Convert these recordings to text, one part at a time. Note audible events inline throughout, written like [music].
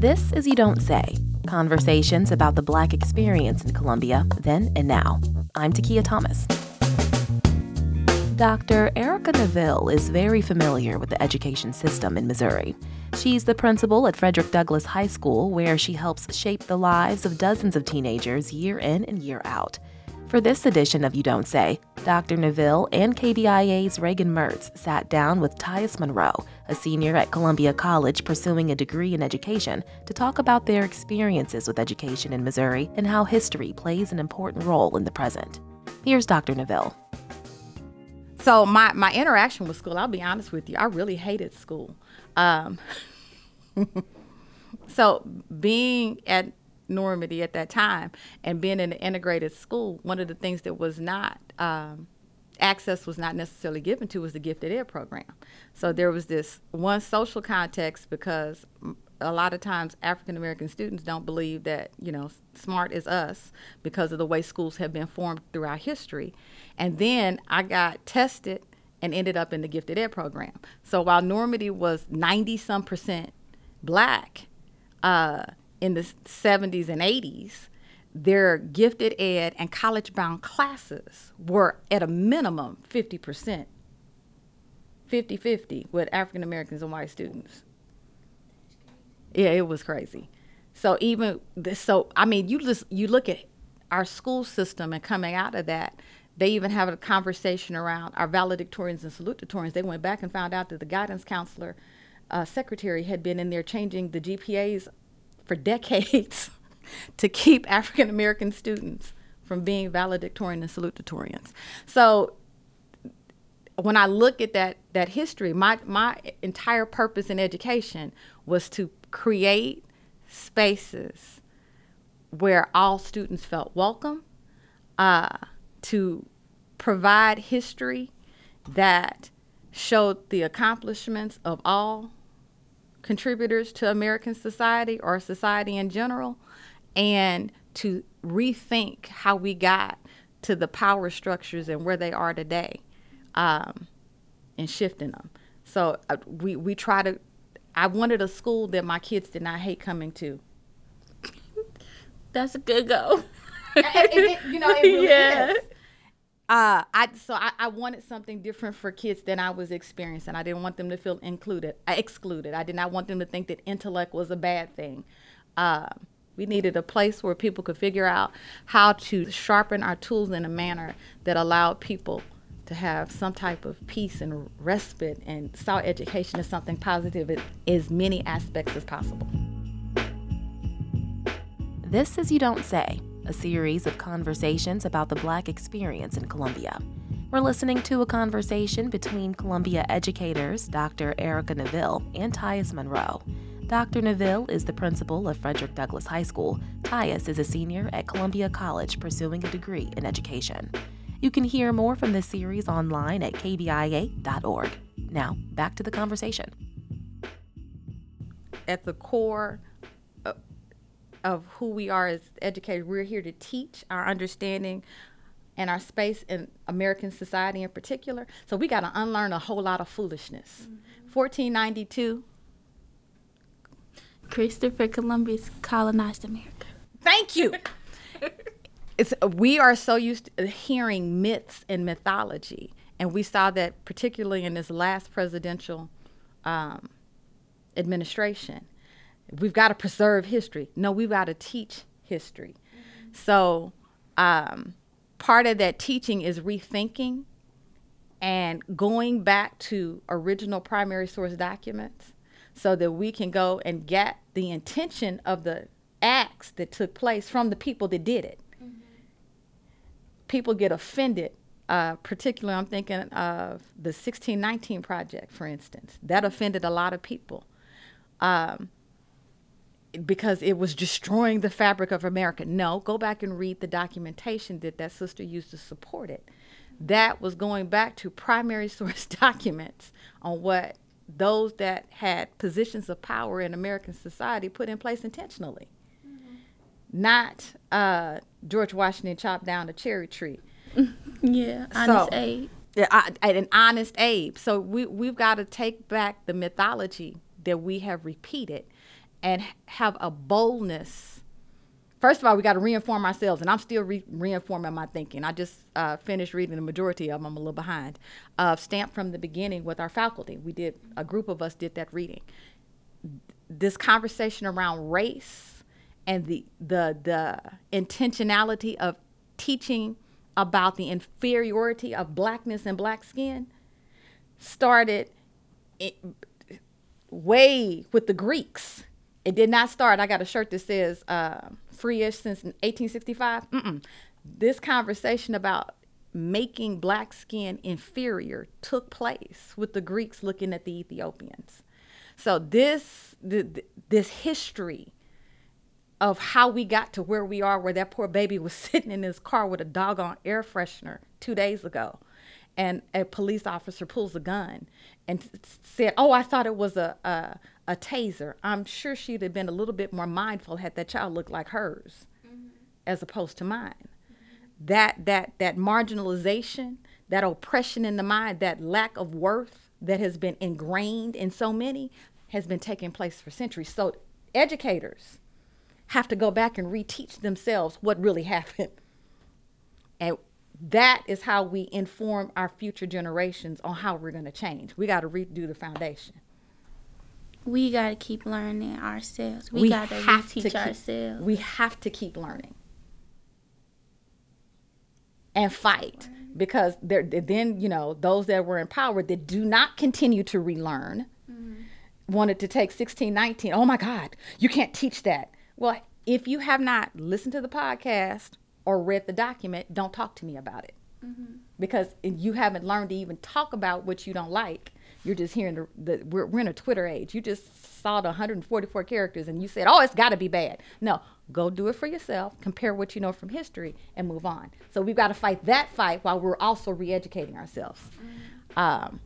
This is You Don't Say conversations about the Black experience in Columbia, then and now. I'm Takia Thomas. Dr. Eryca Neville is very familiar with the education system in Missouri. She's the principal at Frederick Douglass High School, where she helps shape the lives of dozens of teenagers year in and year out. For this edition of You Don't Say, Dr. Neville and KBIA's Reagan Mertz sat down with Tyus Monroe, a senior at Columbia College pursuing a degree in education, to talk about their experiences with education in Missouri and how history plays an important role in the present. Here's Dr. Neville. So my, my interaction with school, I'll be honest with you, I really hated school. Um, [laughs] so being at Normandy at that time and being in an integrated school, one of the things that was not um, access was not necessarily given to was the gifted ed program. So there was this one social context because a lot of times African American students don't believe that you know smart is us because of the way schools have been formed throughout history. And then I got tested and ended up in the gifted ed program. So while Normandy was 90 some percent black, uh, in the 70s and 80s, their gifted ed and college bound classes were at a minimum 50%, 50 50 with African Americans and white students. Yeah, it was crazy. So even this, so I mean, you just you look at our school system and coming out of that, they even have a conversation around our valedictorians and salutatorians. They went back and found out that the guidance counselor uh, secretary had been in there changing the GPAs for [laughs] decades to keep [laughs] African American students from being valedictorian and salutatorians. So when I look at that that history, my my entire purpose in education was to create spaces where all students felt welcome, uh, to provide history that showed the accomplishments of all contributors to American society or society in general, and to rethink how we got to the power structures and where they are today, um, and shifting them. So uh, we we try to. I wanted a school that my kids did not hate coming to. That's a good go. it, it, you know, it [laughs] really yeah. is. Uh, I so I, I, wanted something different for kids than I was experiencing. I didn't want them to feel included, uh, excluded. I did not want them to think that intellect was a bad thing. Uh, we needed a place where people could figure out how to sharpen our tools in a manner that allowed people to have some type of peace and respite and saw education as something positive in as many aspects as possible. This is You Don't Say a series of conversations about the Black experience in Columbia. We're listening to a conversation between Columbia educators Dr. Eryca Neville and Tyus Monroe. Dr. Neville is the principal of Frederick Douglass High School. Tyus is a senior at Columbia College pursuing a degree in education. You can hear more from this series online at kbia.org. Now, back to the conversation. At the core of who we are as educators. We're here to teach our understanding and our space in American society in particular. So we got to unlearn a whole lot of foolishness. Mm-hmm. 1492. Christopher Columbus colonized America. Thank you. [laughs] it's, we are so used to hearing myths and mythology, and we saw that particularly in this last presidential um, administration we've got to preserve history. No, we've got to teach history. Mm-hmm. So um, part of that teaching is rethinking and going back to original primary source documents so that we can go and get the intention of the acts that took place from the people that did it. Mm-hmm. People get offended. Uh, particularly, I'm thinking of the 1619 Project, for instance. That offended a lot of people. Um, because it was destroying the fabric of America. No, go back and read the documentation that that sister used to support it. That was going back to primary [laughs] source documents on what those that had positions of power in American society put in place intentionally. Mm-hmm. Not uh, George Washington chopped down a cherry tree. [laughs] yeah, honest so, Abe. Yeah, I, an honest Abe. So we we've got to take back the mythology that we have repeated and have a boldness. First of all, we got to reinform ourselves, and I'm still re- reinforming my thinking. I just uh, finished reading the majority of them. I'm a little behind. Uh, Stamped from the beginning with our faculty. We did a group of us did that reading. This conversation around race and the the the intentionality of teaching about the inferiority of blackness and black skin started it, way with the Greeks. It did not start. I got a shirt that says uh, "Free-ish since 1865." Mm-mm. This conversation about making black skin inferior took place with the Greeks looking at the Ethiopians. So this this history of how we got to where we are, where that poor baby was [laughs] sitting in his car with a doggone air freshener two days ago, and a police officer pulls a gun and said, "Oh, I thought it was a a, a taser." I'm sure she'd have been a little bit more mindful had that child looked like hers, mm-hmm. as opposed to mine. Mm-hmm. That that that marginalization, that oppression in the mind, that lack of worth that has been ingrained in so many, has been taking place for centuries. So educators have to go back and reteach themselves what really [laughs] happened. And that is how we inform our future generations on how we're going to change. We got to redo the foundation. We got to keep learning ourselves. We, we got to keep, ourselves. We have to keep learning and fight because there then you know those that were empowered that do not continue to relearn mm-hmm. wanted to take 1619 oh my god you can't teach that well, if you have not listened to the podcast or read the document, don't talk to me about it. Mm-hmm. Because you haven't learned to even talk about what you don't like. You're just hearing the, the we're, we're in a Twitter age. You just saw the 144 characters and you said, oh, it's got to be bad. No, go do it for yourself, compare what you know from history, and move on. So we've got to fight that fight while we're also re educating ourselves. Mm-hmm. Um,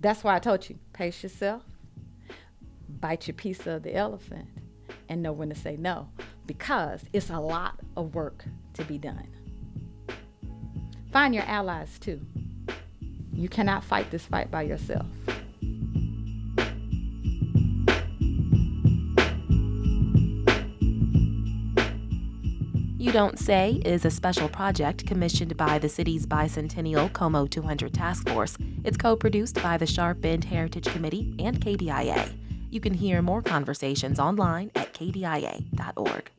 that's why I told you pace yourself, bite your piece of the elephant, and know when to say no because it's a lot of work to be done. Find your allies too. You cannot fight this fight by yourself. You Don't Say is a special project commissioned by the city's bicentennial Como 200 Task Force. It's co produced by the Sharp End Heritage Committee and KBIA. You can hear more conversations online at kbia.org.